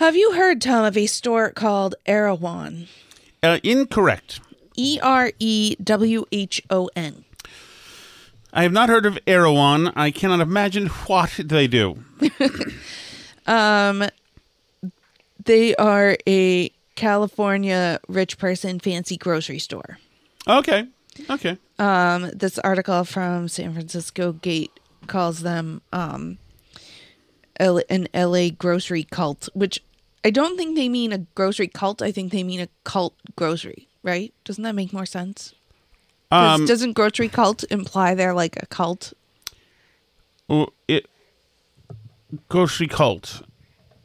Have you heard, Tom, of a store called Erewhon? Uh, incorrect. E R E W H O N. I have not heard of Erewhon. I cannot imagine what they do. um, They are a California rich person fancy grocery store. Okay. Okay. Um, this article from San Francisco Gate calls them um, L- an LA grocery cult, which I don't think they mean a grocery cult. I think they mean a cult grocery, right? Doesn't that make more sense? Um, doesn't grocery cult imply they're like a cult? it grocery cult.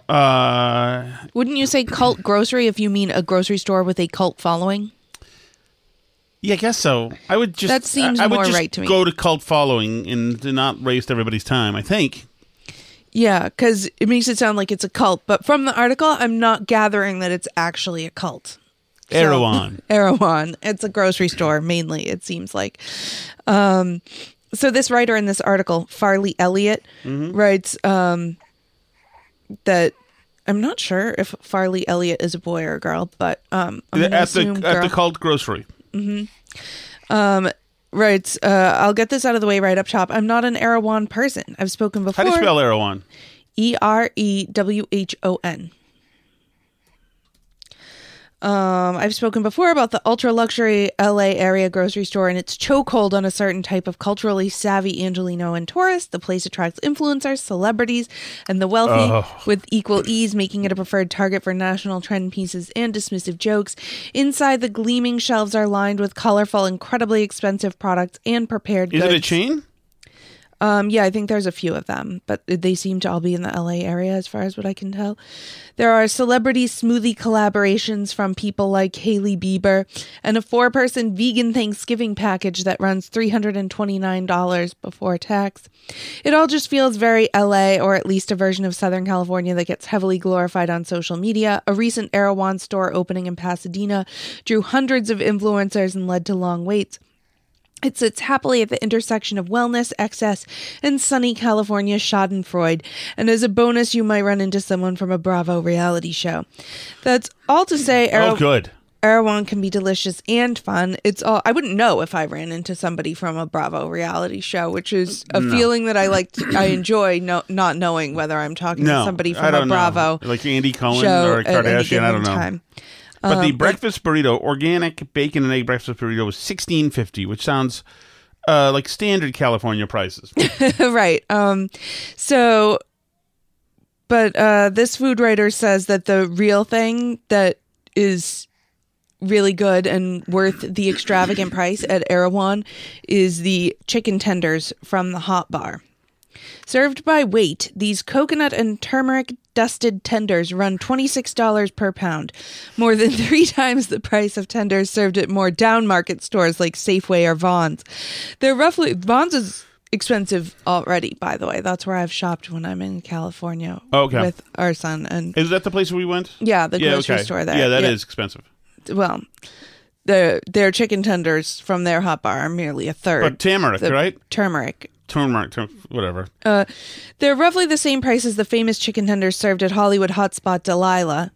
Uh, Wouldn't you say cult grocery if you mean a grocery store with a cult following? yeah, I guess so. I would just That seems I, I would more just right to me. Go to cult following and not waste everybody's time. I think. Yeah, because it makes it sound like it's a cult, but from the article, I'm not gathering that it's actually a cult. So- Erewhon. Erewhon. It's a grocery store mainly, it seems like. Um, so this writer in this article, Farley Elliott, Mm-hmm. writes um, that I'm not sure if Farley Elliott is a boy or a girl, but um, at the at the cult grocery. Writes, uh, I'll get this out of the way right up top. I'm not an Erewhon person. I've spoken before. How do you spell Erewhon? E R E W H O N. Um, I've spoken before about the ultra luxury LA area grocery store and its chokehold on a certain type of culturally savvy Angelino and tourist. The place attracts influencers, celebrities, and the wealthy with equal ease, making it a preferred target for national trend pieces and dismissive jokes. Inside, the gleaming shelves are lined with colorful, incredibly expensive products and prepared Is goods. it a chain? Um, yeah, I think there's a few of them, but they seem to all be in the LA area as far as what I can tell. There are celebrity smoothie collaborations from people like Hailey Bieber and a four person vegan Thanksgiving package that runs $329 before tax. It all just feels very LA, or at least a version of Southern California that gets heavily glorified on social media. A recent Erewhon store opening in Pasadena drew hundreds of influencers and led to long waits. It sits happily at the intersection of wellness, excess, and sunny California schadenfreude. And as a bonus, you might run into someone from a Bravo reality show. That's all to say, Oh, Erewhon good. Erewhon can be delicious and fun. It's all I wouldn't know if I ran into somebody from a Bravo reality show, which is a feeling that I like. To, I enjoy no, not knowing whether I'm talking No, to somebody from a don't know. Bravo like Andy Cohen show or a at any Kardashian. I given don't know. time. But the Um, breakfast burrito, organic bacon and egg breakfast burrito, was sixteen fifty, which sounds uh, like standard California prices. right. Um so but uh this food writer says that the real thing that is really good and worth the extravagant price at Erewhon is the chicken tenders from the hot bar. Served by weight, these coconut and turmeric dusted tenders run $26 per pound, more than three times the price of tenders served at more down market stores like Safeway or Vons. They're roughly, Vons is expensive already, by the way. That's where I've shopped when I'm in California oh, Okay. with our son. And Is that the place where we went? yeah, the yeah, grocery okay. store there. Yeah, that is expensive. Well, their, their chicken tenders from their hot bar are merely a third. But turmeric, right? Turmeric. Turmeric, tur- whatever. Uh, they're roughly the same price as the famous chicken tenders served at Hollywood hotspot Delilah.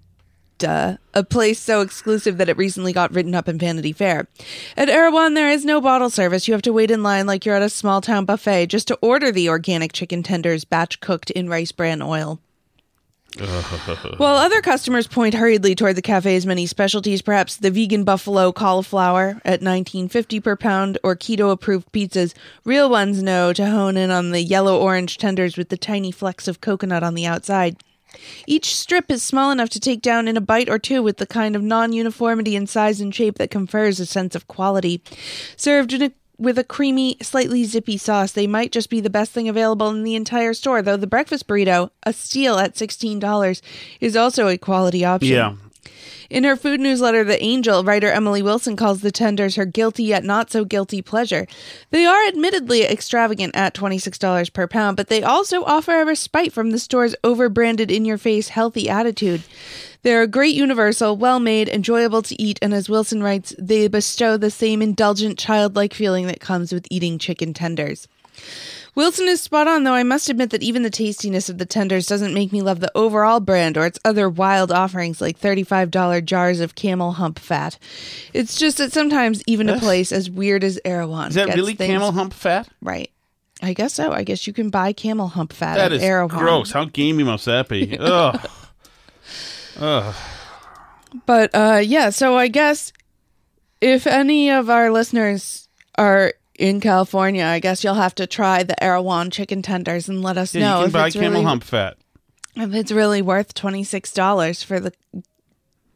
Duh. A place so exclusive that it recently got written up in Vanity Fair. At Erewhon, there is no bottle service. You have to wait in line like you're at a small town buffet just to order the organic chicken tenders batch cooked in rice bran oil. While other customers point hurriedly toward the cafe's many specialties, perhaps the vegan buffalo cauliflower at 19.50 per pound or keto approved pizzas, real ones know to hone in on the yellow orange tenders with the tiny flecks of coconut on the outside. Each strip is small enough to take down in a bite or two with the kind of non uniformity in size and shape that confers a sense of quality. Served in a, with a creamy, slightly zippy sauce, they might just be the best thing available in the entire store, though the breakfast burrito, a steal at $16, is also a quality option. Yeah. In her food newsletter, The Angel, writer Emily Wilson calls the tenders her guilty yet not so guilty pleasure. They are admittedly extravagant at $26 per pound, but they also offer a respite from the store's over-branded in your face healthy attitude. They're a great universal, well made, enjoyable to eat, and as Wilson writes, they bestow the same indulgent childlike feeling that comes with eating chicken tenders. Wilson is spot on, though I must admit that even the tastiness of the tenders doesn't make me love the overall brand or its other wild offerings like $35 jars of camel hump fat. It's just that sometimes even a place as weird as Erewhon Is that really things- camel hump fat? Right. I guess so. I guess you can buy camel hump fat That at is Erewhon. gross. How gamey must that be? Ugh. Ugh. But uh, yeah, so I guess if any of our listeners are in California, I guess you'll have to try the Erewhon chicken tenders and let us Yeah, know you can if buy it's camel really hump fat. if it's really worth twenty six dollars for the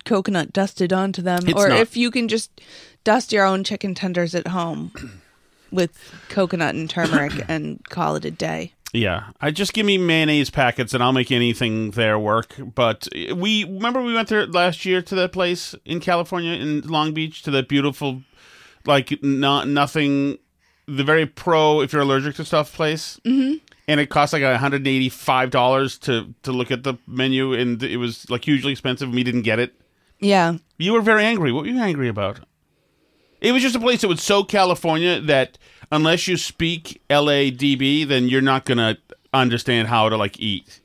coconut dusted onto them, It's or not. if you can just dust your own chicken tenders at home with coconut and turmeric and call it a day. Yeah, I just give me mayonnaise packets and I'll make anything there work. But we remember we went there last year to that place in California in Long Beach to that beautiful, like not nothing, the very pro if you're allergic to stuff place. Mm-hmm. And it cost like hundred and eighty five dollars to to look at the menu, and it was like hugely expensive. and We didn't get it. Yeah, You were very angry. What were you angry about? It was just a place that was so California that unless you speak LADB, then you're not gonna understand how to like eat.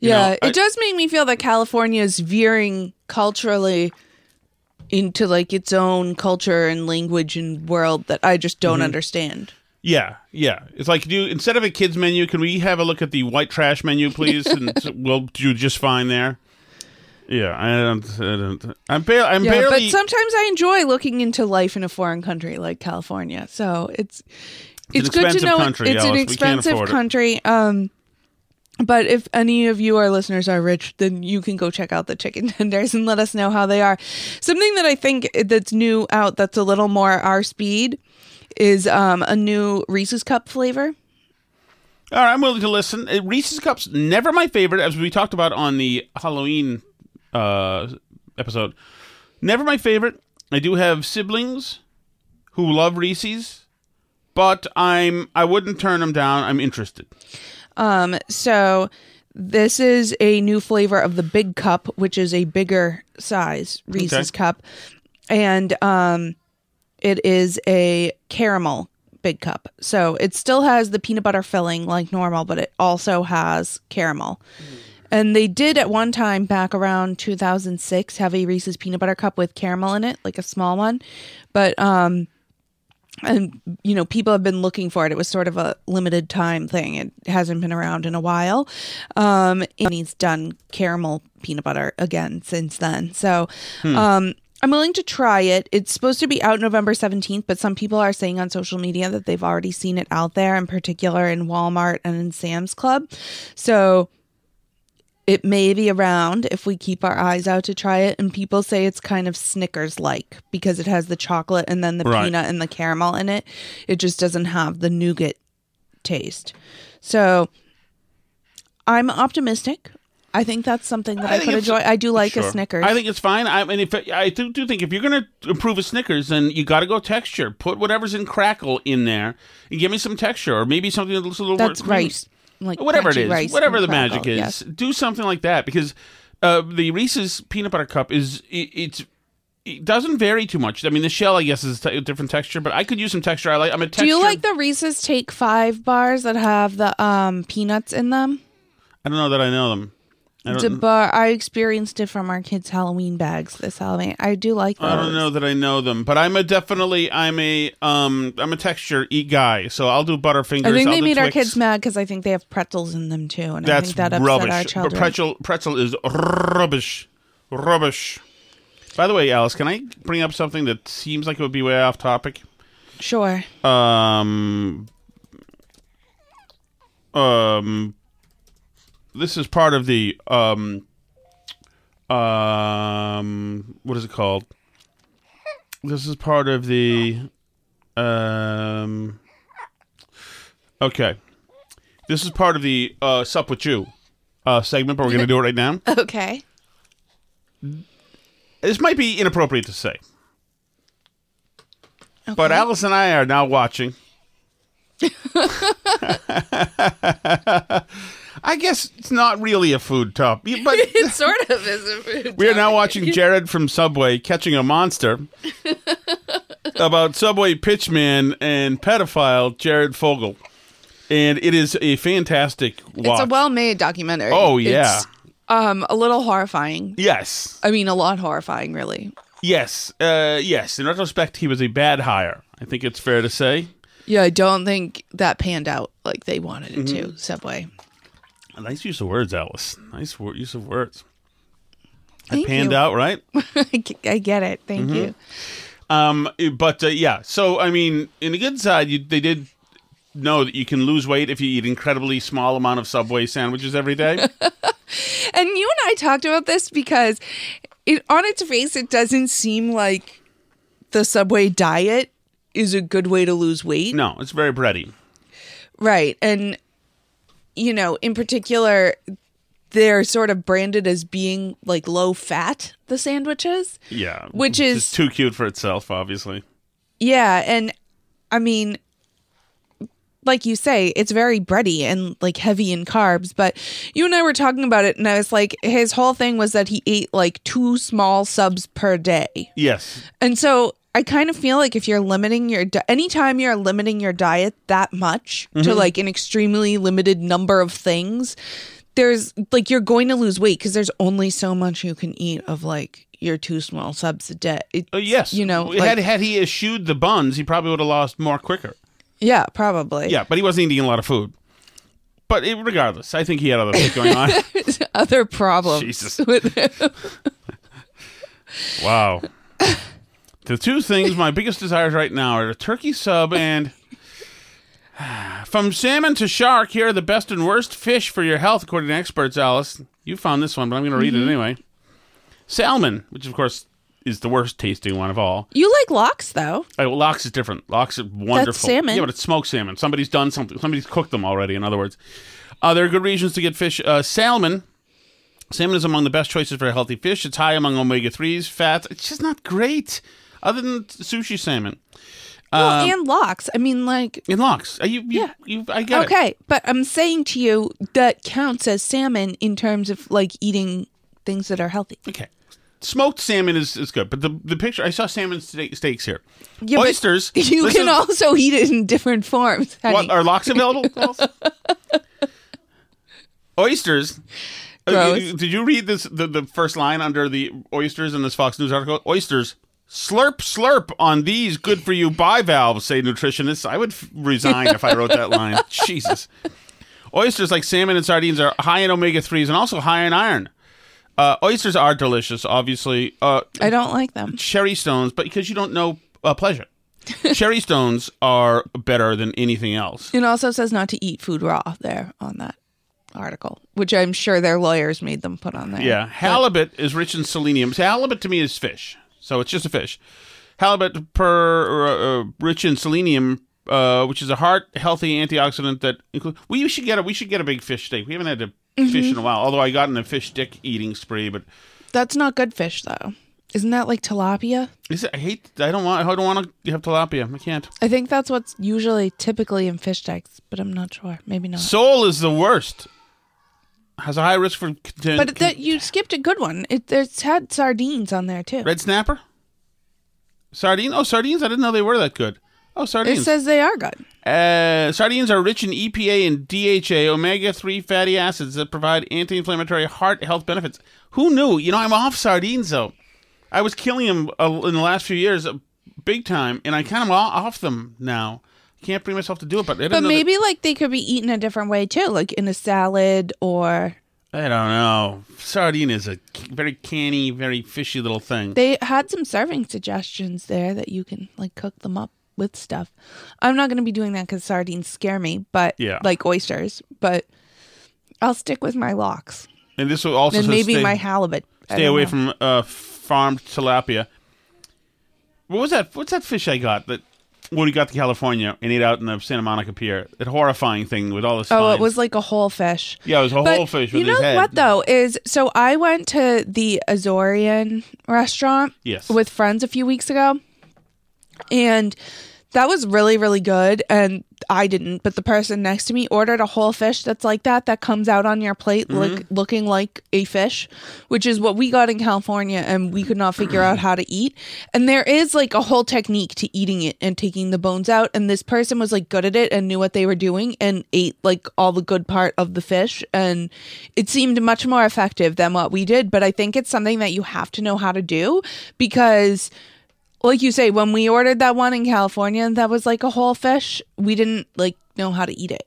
You Yeah, know, it I- does make me feel that California is veering culturally into like its own culture and language and world that I just Mm-hmm. don't understand. Yeah, yeah. It's like do instead of a kids menu, can we have a look at the white trash menu, please? and we'll do just fine there. Yeah, I don't. I don't I'm, ba- I'm Yeah, barely. but sometimes I enjoy looking into life in a foreign country like California. So it's it's, an good to know country, it's an Alice. Can't expensive afford it. country. Um, but if any of you, our listeners, are rich, then you can go check out the chicken tenders and let us know how they are. Something that I think that's new out that's a little more our speed is um, a new Reese's cup flavor. All right, I'm willing to listen. Uh, Reese's cups never my favorite, as we talked about on the Halloween uh, episode. Never my favorite. I do have siblings who love Reese's, but I'm I wouldn't turn them down. I'm interested. Um, so this is a new flavor of the big cup, which is a bigger size Reese's Okay. cup, and um, it is a caramel big cup. So it still has the peanut butter filling like normal, but it also has caramel. And they did at one time back around 2006 have a Reese's peanut butter cup with caramel in it, like a small one. But um and you know people have been looking for it. It was sort of a limited time thing. It hasn't been around in a while. Um and he's done caramel peanut butter again since then. So um i'm willing to try it. It's supposed to be out november 17th but some people are saying on social media that they've already seen it out there in particular in walmart and in sam's club. So it may be around if we keep our eyes out to try it. And people say it's kind of Snickers like because it has the chocolate and then the Right. peanut and the caramel in it. It just doesn't have the nougat taste. So I'm optimistic. I think that's something that I, think could enjoy. I do like Sure. a Snickers. I think it's fine. I mean, if I do, do think if you're going to improve a Snickers, then you got to go texture. Put whatever's in crackle in there and give me some texture, or maybe something that looks a little that's more creamy. Like whatever it is, whatever the magic is, yes. do something like that because uh, the Reese's peanut butter cup is it, it's it doesn't vary too much. I mean, the shell I guess is a different texture, but I could use some texture. I like. I'm a texture. Do you like the Reese's Take Five bars that have the um peanuts in them? I don't know that I know them. I It's a don't, bar. I experienced it from our kids' Halloween bags this Halloween. I do like those. I don't know that I know them, but I'm a definitely I'm a um I'm a texture eat guy. So I'll do Butterfingers. I think they made our kids mad because I think they have pretzels in them too, and I That's think that upset rubbish. our But children. pretzel pretzel is rubbish, rubbish. By the way, Alice, can I bring up something that seems like it would be way off topic? Sure. um um this is part of the um um what is it called? This is part of the um okay. This is part of the uh sup with you uh segment but we're gonna do it right now. Okay. this might be inappropriate to say. But alice and i are now watching I guess it's not really a food top, but it sort of is a food. we are now watching Jared from Subway catching a monster about Subway pitchman and pedophile Jared Fogle. and it is a fantastic watch. It's a well-made documentary. Oh, yeah. It's, um, a little horrifying. yes, I mean, a lot horrifying, really. yes, uh, yes. In retrospect, he was a bad hire. I think it's fair to say. Yeah, I don't think that panned out like they wanted it Mm-hmm. to. Subway. Nice use of words, Alice. Nice wor- use of words. Thank Panned you. out, right? I get it. Thank Mm-hmm. you. Um, but uh, yeah, so I mean, in the good side, you, they did know that you can lose weight if you eat incredibly small amount of Subway sandwiches every day. And you and I talked about this because it on its face it doesn't seem like the Subway diet is a good way to lose weight. no, it's very bready. Right. And you know, in particular they're sort of branded as being like low fat the sandwiches. Yeah, Which is- too cute for itself, obviously. Yeah, and I mean like you say, it's very bready and like heavy in carbs, but you and I were talking about it and I was like his whole thing was that he ate like two small subs per day. Yes, And so I kind of feel like if you're limiting your di- anytime you're limiting your diet that much to like an extremely limited number of things, there's like you're going to lose weight because there's only so much you can eat of like your two small subs a day. It- uh, yes. you know, had like- had he eschewed the buns, he probably would have lost more quicker. yeah, probably. Yeah, but he wasn't eating a lot of food. But it, regardless, I think he had other things going on. Other problems. Jesus. with him. Wow. The two things my biggest desires right now are a turkey sub and from salmon to shark. Here are the best and worst fish for your health, according to experts. Alice, you found this one, but I'm going to read it anyway. Salmon, which of course is the worst tasting one of all. You like lox though. Oh, lox is different. Lox is wonderful. That's salmon. Yeah, but it's smoked salmon. Somebody's done something. Somebody's cooked them already. In other words, uh, there are good reasons to get fish. Uh, salmon. Salmon is among the best choices for a healthy fish. It's high among omega threes, fats. It's just not great, other than sushi salmon. Well, and lox. I mean, like In lox. Uh, you, you, Yeah. you, I get it. okay, but I'm saying to you that counts as salmon in terms of like eating things that are healthy. Okay. Smoked salmon is, is good, but the the picture I saw salmon steak, steaks here. Yeah, but Oysters. You this can also eat it in different forms. honey. What are lox available? also? oysters. Uh, Gross. Did you read this? The, the first line under the oysters in this Fox News article. Oysters slurp slurp on these good for you bivalves. Say nutritionists. I would f- resign if I wrote that line. Jesus. Oysters like salmon and sardines are high in omega threes and also high in iron. Uh, oysters are delicious, obviously. Uh, I don't like them. cherry stones, but because you don't know uh, pleasure. cherry stones are better than anything else. It also says not to eat food raw there on that article, which I'm sure their lawyers made them put on there. Yeah, halibut is rich in selenium. So halibut to me is fish, so it's just a fish. Halibut per uh, uh, rich in selenium, uh, which is a heart healthy antioxidant that include. We should get a we should get a big fish steak. We haven't had a fish in a while. Although I got in a fish stick eating spree, but That's not good fish though. Isn't that like tilapia? is it, I hate. I don't want. I don't want to have tilapia. I can't. I think that's what's usually typically in fish sticks, but I'm not sure. Maybe not. Sole is the worst. Has a high risk for contain- But that you skipped a good one. It there's had sardines on there too. red snapper. Sardine. Oh, sardines. I didn't know they were that good. Oh, sardines. It says they are good. Uh, sardines are rich in EPA and DHA, omega 3 fatty acids that provide anti inflammatory heart health benefits. Who knew? You know, I'm off sardines, though. I was killing them uh, in the last few years, uh, big time, and I kind of off them now. Can't bring myself to do it, but But know that- maybe like they could be eaten a different way too, like in a salad or I don't know. Sardine is a very canny, very fishy little thing. they had some serving suggestions there that you can like cook them up with stuff. I'm not going to be doing that because sardines scare me, but Yeah. like oysters. But I'll stick with my lox and this will also and maybe stay, my halibut. Stay away know. from uh, farmed tilapia. What was that? What's that fish I got that when we got to California and ate out in the Santa Monica Pier? That horrifying thing with all the Oh, it was like a whole fish. yeah, it was a But whole fish you know what though is so I went to the Azorean restaurant Yes. with friends a few weeks ago, and that was really really good. And I didn't, but the person next to me ordered a whole fish that's like that that comes out on your plate mm-hmm. look, looking like a fish, which is what we got in California and we could not figure out how to eat. And there is like a whole technique to eating it and taking the bones out. And this person was like good at it and knew what they were doing and ate like all the good part of the fish. And it seemed much more effective than what we did, but I think it's something that you have to know how to do because like you say, when we ordered that one in California, that was like a whole fish. We didn't like know how to eat it,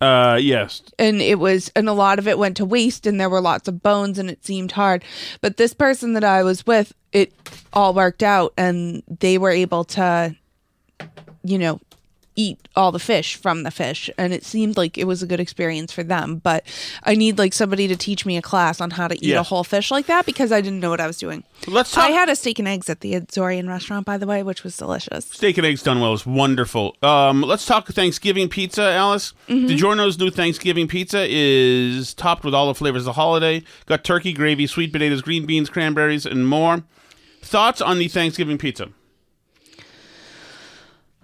Uh, yes. and it was, and a lot of it went to waste, and there were lots of bones, and it seemed hard. But this person that I was with, it all worked out, and they were able to, you know, eat all the fish from the fish, and it seemed like it was a good experience for them. But I need like somebody to teach me a class on how to eat Yeah. a whole fish like that because I didn't know what I was doing. Let's talk. I had a steak and eggs at the Azorean restaurant, by the way, which was delicious. Steak and eggs done well is wonderful. Um, let's talk Thanksgiving pizza, Alice. Mm-hmm. DiGiorno's new Thanksgiving pizza is topped with all the flavors of the holiday. Got turkey, gravy, sweet potatoes, green beans, cranberries, and more. Thoughts on the Thanksgiving pizza?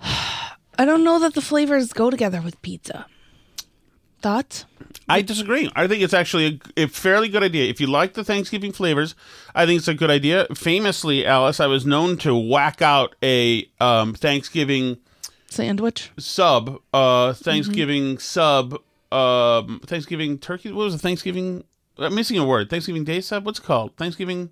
I don't know that the flavors go together with pizza. Thoughts? I disagree. I think it's actually a, a fairly good idea. If you like the Thanksgiving flavors, I think it's a good idea. Famously, Alice, I was known to whack out a um, Thanksgiving Sandwich? sub, uh, Thanksgiving Mm-hmm. sub, um, Thanksgiving turkey. What was it? Thanksgiving? I'm missing a word. Thanksgiving Day sub. What's it called? Thanksgiving.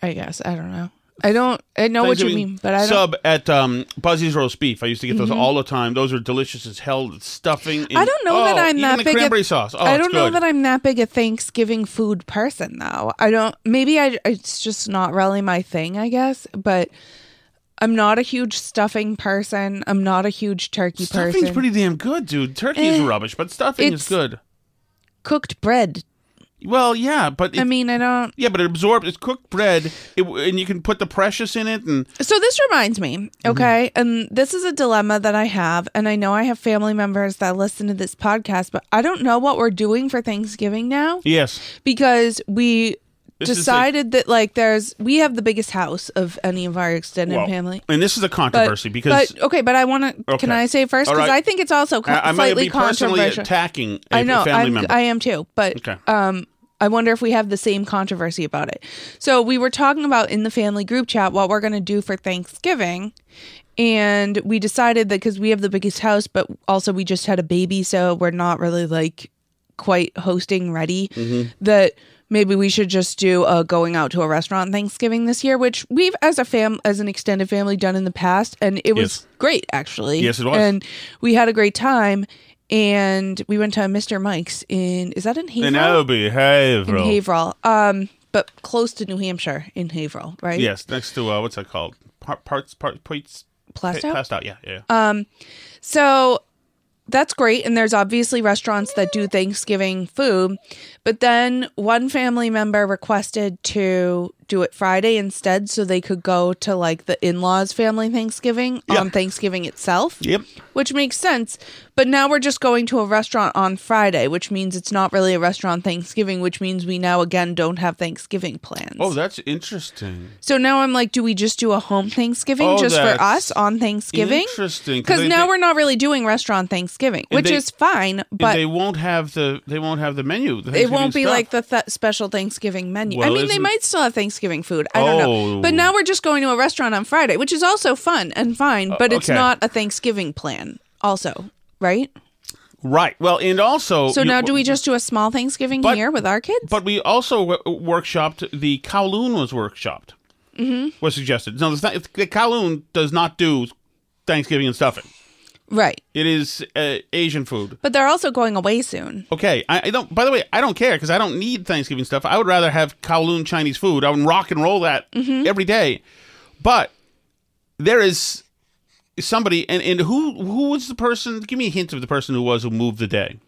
I guess. I don't know. I don't I know what you mean, but I don't Mm-hmm. sub at um, Buzzy's roast beef. I used to get those all the time. Those are delicious as hell. Stuffing. and- I don't know that oh, I'm even that the big cranberry at, sauce. Oh, I it's don't know good. that I'm that big a Thanksgiving food person though. I don't maybe I it's just not really my thing, I guess, but I'm not a huge stuffing person. I'm not a huge turkey person. Stuffing's person. pretty damn good, dude. Turkey is Eh, rubbish, but stuffing is it's- good. Cooked bread. Well, yeah, but it, I mean, I don't yeah, but it absorbs. It's cooked bread, it, and you can put the precious in it, and So this reminds me, Mm-hmm. okay, and this is a dilemma that I have, and I know I have family members that listen to this podcast, but I don't know what we're doing for Thanksgiving now yes, because we This is decided that like there's we have the biggest house of any of our extended well, family. and this is a But, controversy because but okay, but I want to. Can I say first because right. I think it's also co- I, I might slightly be personally controversial. attacking a I know family I'm, member. I am too, but Okay. um, I wonder if we have the same controversy about it. So we were talking about in the family group chat what we're going to do for Thanksgiving, and we decided that because we have the biggest house, but also we just had a baby, so we're not really like quite hosting ready. Mm-hmm. That maybe we should just do a going out to a restaurant Thanksgiving this year, which we've as a fam as an extended family done in the past, and it was Yes. great actually. Yes, it was. and we had a great time. And we went to Mr. Mike's in is that in Haverhill? and I'll be in Haverhill. Haverhill, um, but close to New Hampshire in Haverhill, right? Yes, next to uh, what's that called? Par- parts, part, points, Plaistow? passed out. Yeah, yeah. So that's great. And there's obviously restaurants that do Thanksgiving food. But then one family member requested to do it Friday instead so they could go to like the in laws' family Thanksgiving Yeah. on Thanksgiving itself. yep. Which makes sense. But now we're just going to a restaurant on Friday, which means it's not really a restaurant Thanksgiving, which means we now again don't have Thanksgiving plans. Oh, that's interesting. So now I'm like, do we just do a home Thanksgiving Oh, just for us on Thanksgiving? Interesting. Because now they- we're not really doing restaurant Thanksgiving, which they- is fine, but they won't have the they won't have the menu. the won't be stuff. like the th- special Thanksgiving menu. I mean, they might still have Thanksgiving food. I don't know. Oh. But now we're just going to a restaurant on Friday, which is also fun and fine, but it's okay. not a Thanksgiving plan, also, right? right. Well, and also So now do we just do a small Thanksgiving But- here with our kids? But we also w- workshopped the Kowloon was workshopped. Mm-hmm. Was suggested. No, the, th- the Kowloon does not do Thanksgiving and stuffing. Right. It is uh, Asian food. But they're also going away soon. Okay, I, I don't. By the way, I don't care because I don't need Thanksgiving stuff. I would rather have Kowloon Chinese food. I would rock and roll that Mm-hmm. every day. But there is somebody, and, and who who was the person? Give me a hint of the person who was who moved the day.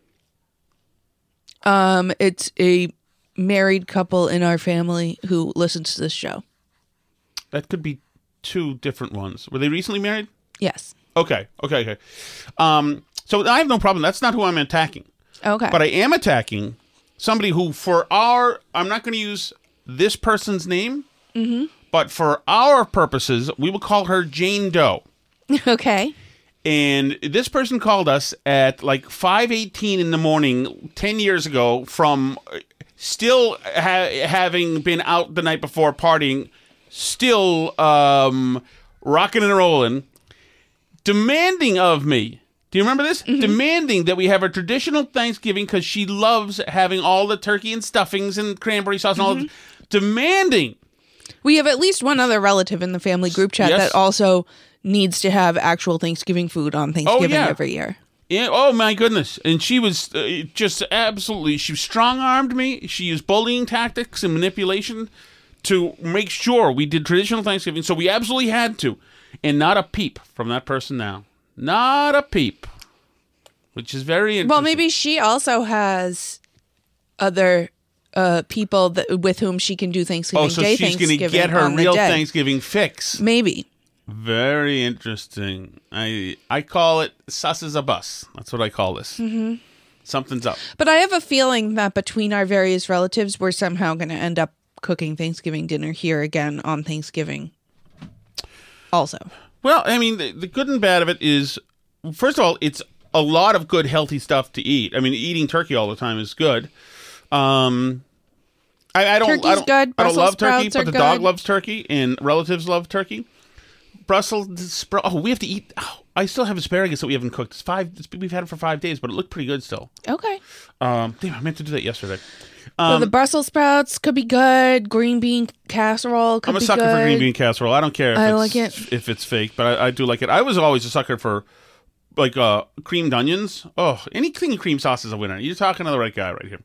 Um, it's a married couple in our family who listens to this show. That could be two different ones. Were they recently married? Yes. Okay, okay, okay. Um, so I have no problem. That's not who I'm attacking. Okay. But I am attacking somebody who, for our, I'm not going to use this person's name, but for our purposes, we will call her Jane Doe. okay. And this person called us at like 5:18 in the morning 10 years ago from still ha- having been out the night before partying, still um, rocking and rolling, demanding of me. Do you remember this? Demanding that we have a traditional Thanksgiving because she loves having all the turkey and stuffings and cranberry sauce and all. Demanding. We have at least one other relative in the family group chat Yes. that also needs to have actual Thanksgiving food on Thanksgiving yeah. every year. Yeah, oh my goodness. And she was uh, just absolutely, she strong armed me. She used bullying tactics and manipulation to make sure we did traditional Thanksgiving. So we absolutely had to. And not a peep from that person now. Not a peep. Which is very interesting. Well, maybe she also has other uh, people that with whom she can do Thanksgiving Oh, so Day she's going to get her real. Thanksgiving fix. Maybe. Very interesting. I I call it sus as a bus. That's what I call this. Mm-hmm. Something's up. But I have a feeling that between our various relatives, we're somehow going to end up cooking Thanksgiving dinner here again on Thanksgiving. Also, Well, I mean, the, the good and bad of it is, first of all, it's a lot of good, healthy stuff to eat. I mean, eating turkey all the time is good. Um, I, I don't. I Turkey's don't, good. I don't love turkey, but the dog loves turkey, and relatives love turkey. Brussels sprout. Oh, we have to eat. Oh, I still have asparagus that we haven't cooked. It's five. It's, we've had it for five days, but it looked pretty good still. okay. Um, damn, I meant to do that yesterday. Um, the Brussels sprouts could be good. Green bean casserole could I'm a sucker good. for green bean casserole. I don't care if I it's, like it. if it's fake, but I, I do like it. I was always a sucker for like uh, creamed onions. Oh, anything cream sauce is a winner. You're talking to the right guy right here.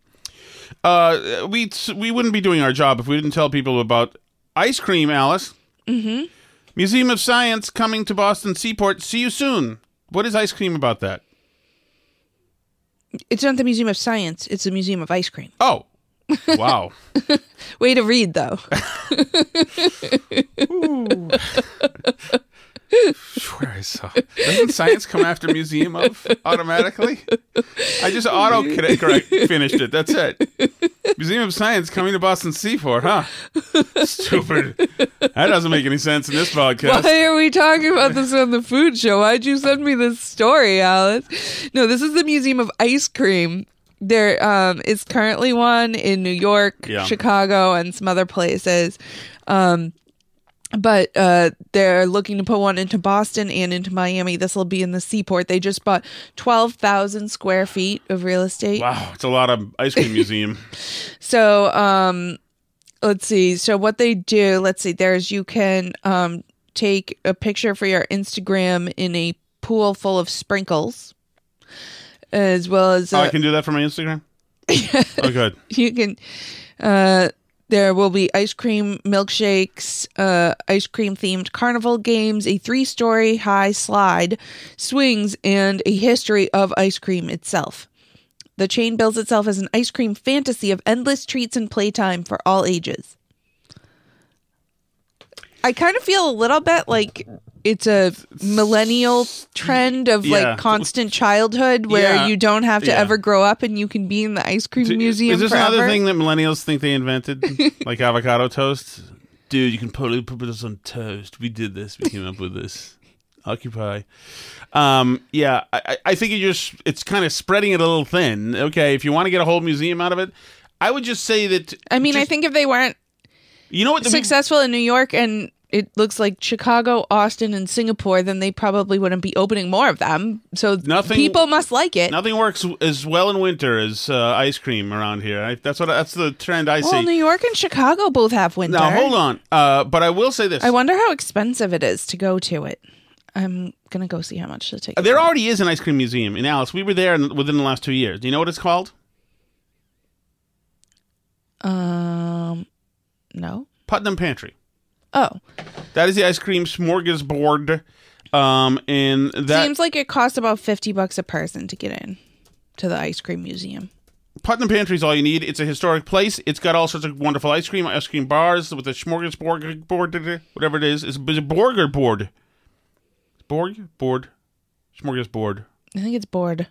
Uh, we we wouldn't be doing our job if we didn't tell people about ice cream, Alice. Mm-hmm. Museum of Science coming to Boston Seaport. See you soon. What is ice cream about that? It's not the Museum of Science. It's the Museum of Ice Cream. Oh, wow. Way to read, though. Where I saw. Doesn't science come after museum of automatically? I just auto correct finished it. That's it. Museum of Science coming to Boston Seaport, huh? Stupid. That doesn't make any sense in this podcast. Why are we talking about this on the food show? Why'd you send me this story, Alice? No, this is the Museum of Ice Cream. There um, is currently one in New York, Yeah. Chicago, and some other places. Um, but uh, they're looking to put one into Boston and into Miami. This will be in the seaport. They just bought 12,000 square feet of real estate. Wow, it's a lot of ice cream museum. So, um, let's see. So, what they do, let's see, there's you can um, take a picture for your Instagram in a pool full of sprinkles, as well as Oh, uh, I can do that for my Instagram. oh, good. you can. Uh, there will be ice cream milkshakes, uh, ice cream themed carnival games, a three story high slide, swings, and a history of ice cream itself. The chain bills itself as an ice cream fantasy of endless treats and playtime for all ages. I kind of feel a little bit like it's a millennial trend of Yeah. like constant childhood where Yeah. you don't have to Yeah. ever grow up and you can be in the ice cream museum Is this forever. another thing that millennials think they invented, like avocado toast? Dude, you can totally put this on toast. We did this. We came up with this. Occupy. Um, yeah, I, I- I think you just it's kind of spreading it a little thin. Okay, if you want to get a whole museum out of it, I would just say that. I mean, I just- think if they weren't you know what the successful in New York and it looks like Chicago, Austin, and Singapore, then they probably wouldn't be opening more of them. So Nothing- people must like it. nothing works as well in winter as uh, ice cream around here. I, that's what that's the trend I well, see. Well, New York and Chicago both have winter. now hold on, uh, but I will say this: I wonder how expensive it is to go to it. I'm gonna go see how much the ticket. there already is an ice cream museum in Alice. We were there in, within the last two years. Do you know what it's called? Um, no. Putnam Pantry. Oh, That is the ice cream smorgasbord. Um, and that seems like it costs about fifty bucks a person to get in to the ice cream museum. Putnam Pantry is all you need. It's a historic place. It's got all sorts of wonderful ice cream, ice cream bars with a smorgasbord board, whatever it is. It's, a Borg or board? Borg? Board. Smorgasbord. I think it's board.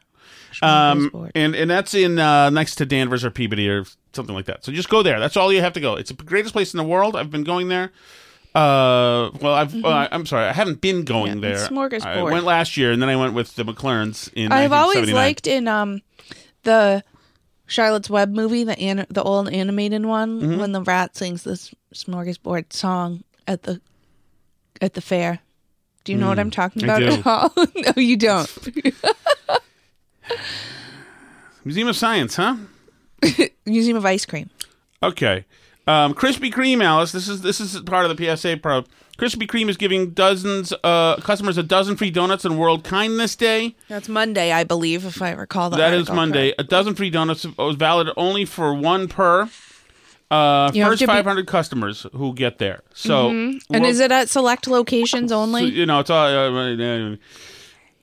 Um, and, and that's in uh, next to Danvers or Peabody or something like that. So just go there. That's all you have to go. It's the greatest place in the world. I've been going there. Uh, well, I've uh, I'm sorry, I haven't been going Mm-hmm. Yeah, there. Smorgasbord. I went last year, and then I went with the McLarens in. I've always liked in um the Charlotte's Web movie, the an- the old animated one, Mm-hmm. when the rat sings this smorgasbord song at the at the fair. Do you know what I'm talking Mm, about at all? no, you don't. Museum of Science, huh? Museum of Ice Cream. Okay. Um, Krispy Kreme, Alice. This is this is part of the PSA pro. Krispy Kreme is giving dozens uh, customers a dozen free donuts on World Kindness Day. That's Monday, I believe, if I recall the That is Monday. correct. A dozen free donuts was valid only for one per. Uh, first to be- 500 customers who get there. So, And is it at select locations so, only? you know, it's all. Uh, uh,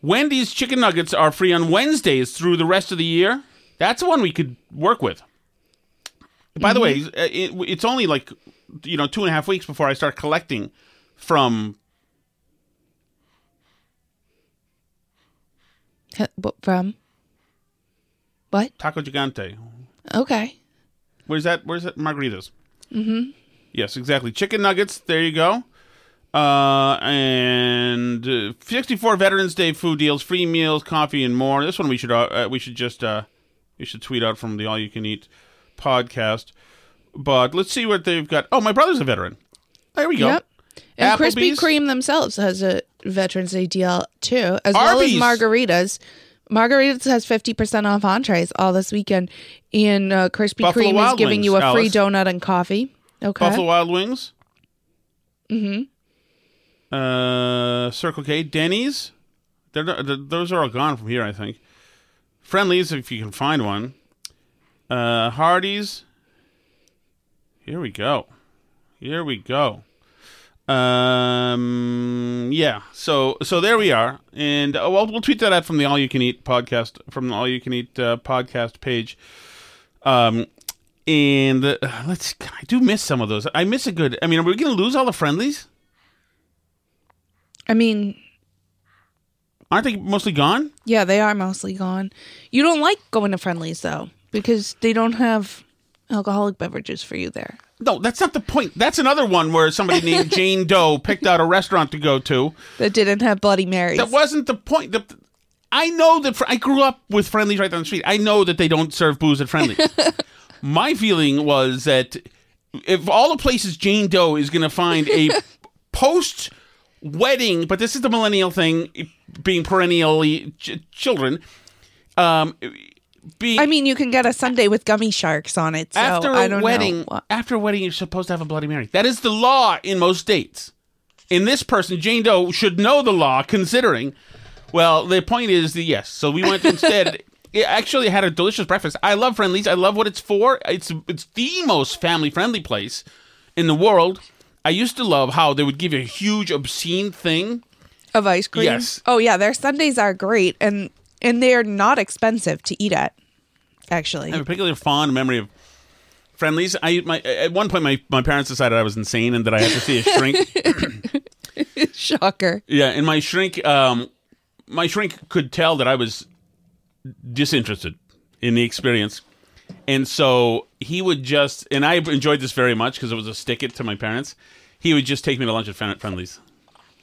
Wendy's chicken nuggets are free on Wednesdays through the rest of the year. That's one we could work with. By the way, Mm-hmm. uh, it, it's only like you know two and a half weeks before I start collecting from. What- From what? Taco Gigante. Okay. Where's that? Where's that? Margaritas. Mm-hmm. Yes, exactly. Chicken nuggets. There you go. Uh, and uh, 64 Veterans Day food deals, free meals, coffee, and more. This one we should uh, uh, we should just uh, we should tweet out from the All You Can Eat podcast. But let's see what they've got. Oh, my brother's a veteran. There we go. Yep. And Krispy Kreme themselves has a Veterans Day deal too, as well as margaritas. Margaritas has fifty percent off entrees all this weekend, and uh, Krispy Buffalo Kreme is giving Wings, you a free donut and coffee. Okay. Buffalo Wild Wings. Mm-hmm. Uh, Circle K, Denny's. They're, not- th those are all gone from here, I think. Friendly's, if you can find one. Uh, Hardee's. Here we go. Here we go. Um, yeah. So, so there we are, and uh, well, we'll tweet that out from the All You Can Eat podcast, from the All You Can Eat uh, podcast page. Um, and uh, let's. I do miss some of those. I miss a good. I mean, are we going to lose all the friendlies? I mean, Aren't they mostly gone? yeah, they are mostly gone. You don't like going to Friendly's though, because they don't have alcoholic beverages for you there. No, that's not the point. That's another one where somebody named Jane Doe picked out a restaurant to go to. That didn't have Bloody Marys. That wasn't the point. The, I know that fr- I grew up with Friendly's right down the street. I know that they don't serve booze at Friendly's. My feeling was that if all the places Jane Doe is going to find a post wedding, but this is the millennial thing, being perennially ch- children. Um, being I mean, you can get a sundae with gummy sharks on it. So after I a don't wedding, know. after a wedding, you're supposed to have a Bloody Mary. That is the law in most states. In this person, Jane Doe should know the law, considering. Well, the point is that yes. So we went instead. It actually had a delicious breakfast. I love Friendly's. I love what it's for. It's it's the most family friendly place in the world. I used to love how they would give you a huge obscene thing. of ice cream. Yes. Oh yeah, their sundaes are great, and and they're not expensive to eat at. Actually, I have a particularly fond memory of Friendly's. I my at one point my, my parents decided I was insane and that I had to see a shrink. shocker. Yeah, and my shrink, um, my shrink could tell that I was disinterested in the experience, and so he would just, and I enjoyed this very much because it was a stick it to my parents. He would just take me to lunch at Friendly's,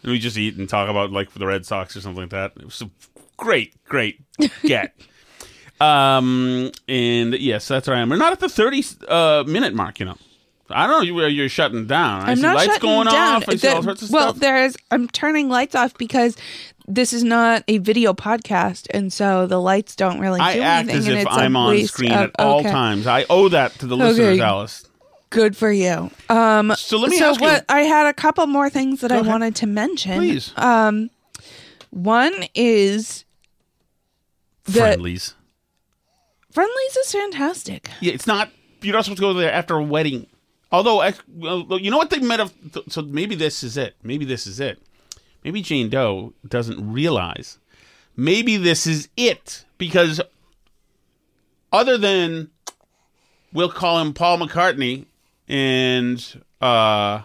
and we just eat and talk about like the Red Sox or something like that. It was a great, great get. um, and yes, that's where I am. We're not at the thirty uh, minute mark, you know. I don't know where you're shutting down. I I'm see not lights shutting going down. off. I see all sorts of well, stuff. there's I'm turning lights off because this is not a video podcast, and so the lights don't really do I act anything. as and if it's a I'm on waste screen of- at all okay. times. I owe that to the listeners, Alice. Good for you. Um, So let me so ask what? you, I had a couple more things that I ahead. wanted to mention. please. Um, one is the Friendly's. Friendly's is fantastic. Yeah, it's not. You're not supposed to go there after a wedding. Although, you know what they might have. So maybe this is it. Maybe this is it. Maybe Jane Doe doesn't realize. Maybe this is it because other than we'll call him Paul McCartney and uh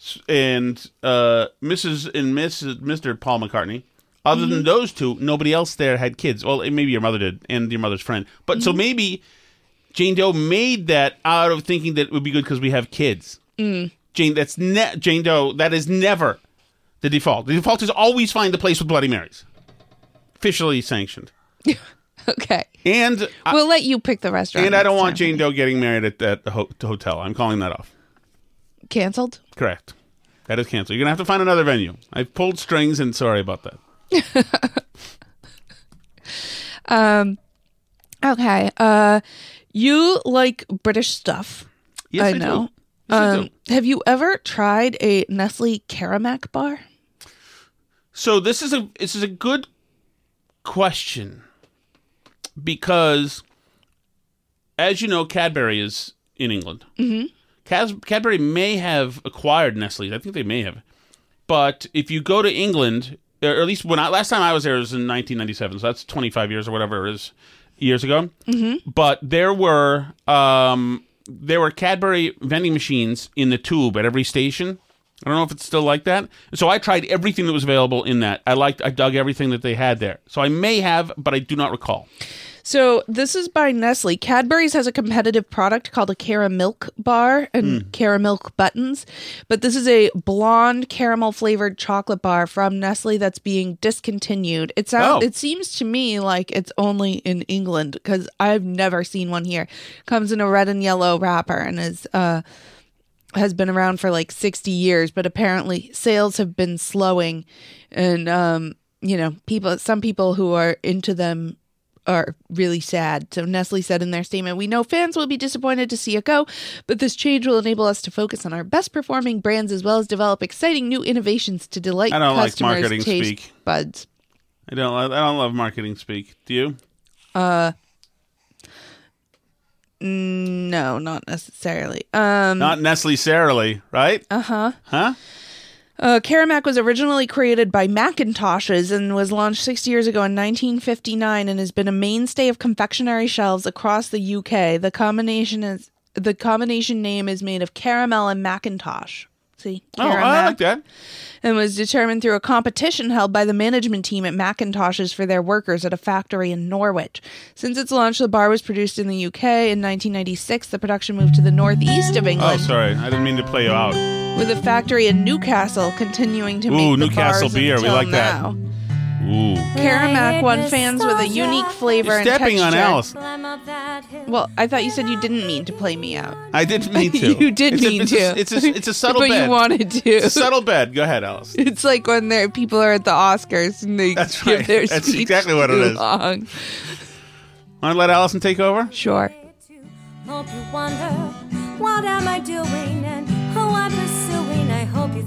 s- and uh Mrs. and Mrs. Mr. Paul McCartney. Other than mm-hmm. those two, nobody else there had kids. Well, maybe your mother did, and your mother's friend. But so mm-hmm. maybe Jane Doe made that out of thinking that it would be good because we have kids. Mm. Jane, that's ne- Jane Doe. That is never the default. The default is always find the place with Bloody Marys, officially sanctioned. Okay. And I- We'll let you pick the restaurant. and I don't want. Jane Doe getting married at, at the ho- hotel. I'm calling that off. canceled. Correct. That is canceled. You're gonna have to find another venue. I've pulled strings, and sorry about that. Okay. Uh, you like British stuff. Yes, I I, do. know. Yes, I Um, do. have you ever tried a Nestle Caramac bar? So this is a this is a good question because, as you know, Cadbury is in England. Mm-hmm. Cas- Cadbury may have acquired Nestle. I think they may have. But if you go to England, or at least when I last time I was there was in 1997, so that's 25 years or whatever it is years ago. Mm-hmm. But there were um, there were Cadbury vending machines in the tube at every station. I don't know if it's still like that. So I tried everything that was available in that. I liked, I dug everything that they had there. So I may have, but I do not recall. So this is by Nestle. Cadbury's has a competitive product called a Caramilk bar and Caramilk buttons, but this is a blonde caramel flavored chocolate bar from Nestle that's being discontinued. It sounds Oh. it seems to me like it's only in England because I've never seen one here. Comes in a red and yellow wrapper and is uh has been around for like 60 years, but apparently sales have been slowing and um you know, people some people who are into them are really sad. So Nestle said in their statement, "We know fans will be disappointed to see it go, but this change will enable us to focus on our best performing brands as well as develop exciting new innovations to delight I don't like customers' marketing taste speak. buds." I don't. I don't love marketing speak. Do you? Uh, no, not necessarily. Um Not necessarily, right? uh-huh. Huh? Uh, Caramac was originally created by Mackintoshes and was launched six years ago in 1959 and has been a mainstay of confectionery shelves across the UK. The combination is the combination name is made of caramel and Mackintosh. See, Oh, I like that. and was determined through a competition held by the management team at Mackintoshes for their workers at a factory in Norwich. Since its launch, the bar was produced in the UK. In 1996, the production moved to the northeast of England. Oh, sorry. I didn't mean to play you out. With a factory in Newcastle continuing to make the Newcastle bars beer. We until like that. now. Ooh. Caramac won fans with a unique flavor You're and stepping on. Alice. Well, I thought you said you didn't mean to play me out. I didn't mean to. you did it's mean a, it's to. A, it's, a, it's a subtle but bed. you wanted to. It's a subtle bed. Go ahead, Alice. It's like when there people are at the Oscars and they That's give right. their That's speech exactly what it too is. long. Want to let Allison take over? Sure. Hope you wonder what am I doing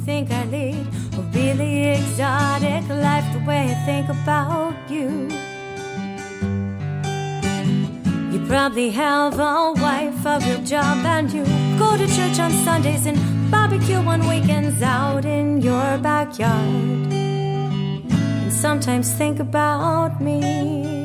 think I lead a really exotic life the way I think about you. You probably have a wife, a real job, and you go to church on Sundays and barbecue on weekends out in your backyard. And sometimes think about me.